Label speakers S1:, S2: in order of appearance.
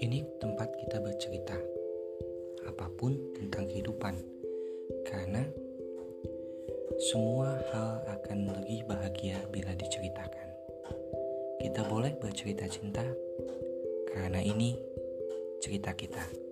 S1: Ini tempat kita bercerita apa pun tentang kehidupan, karena semua hal akan lebih bahagia bila diceritakan. Kita boleh bercerita cinta, karena ini cerita kita.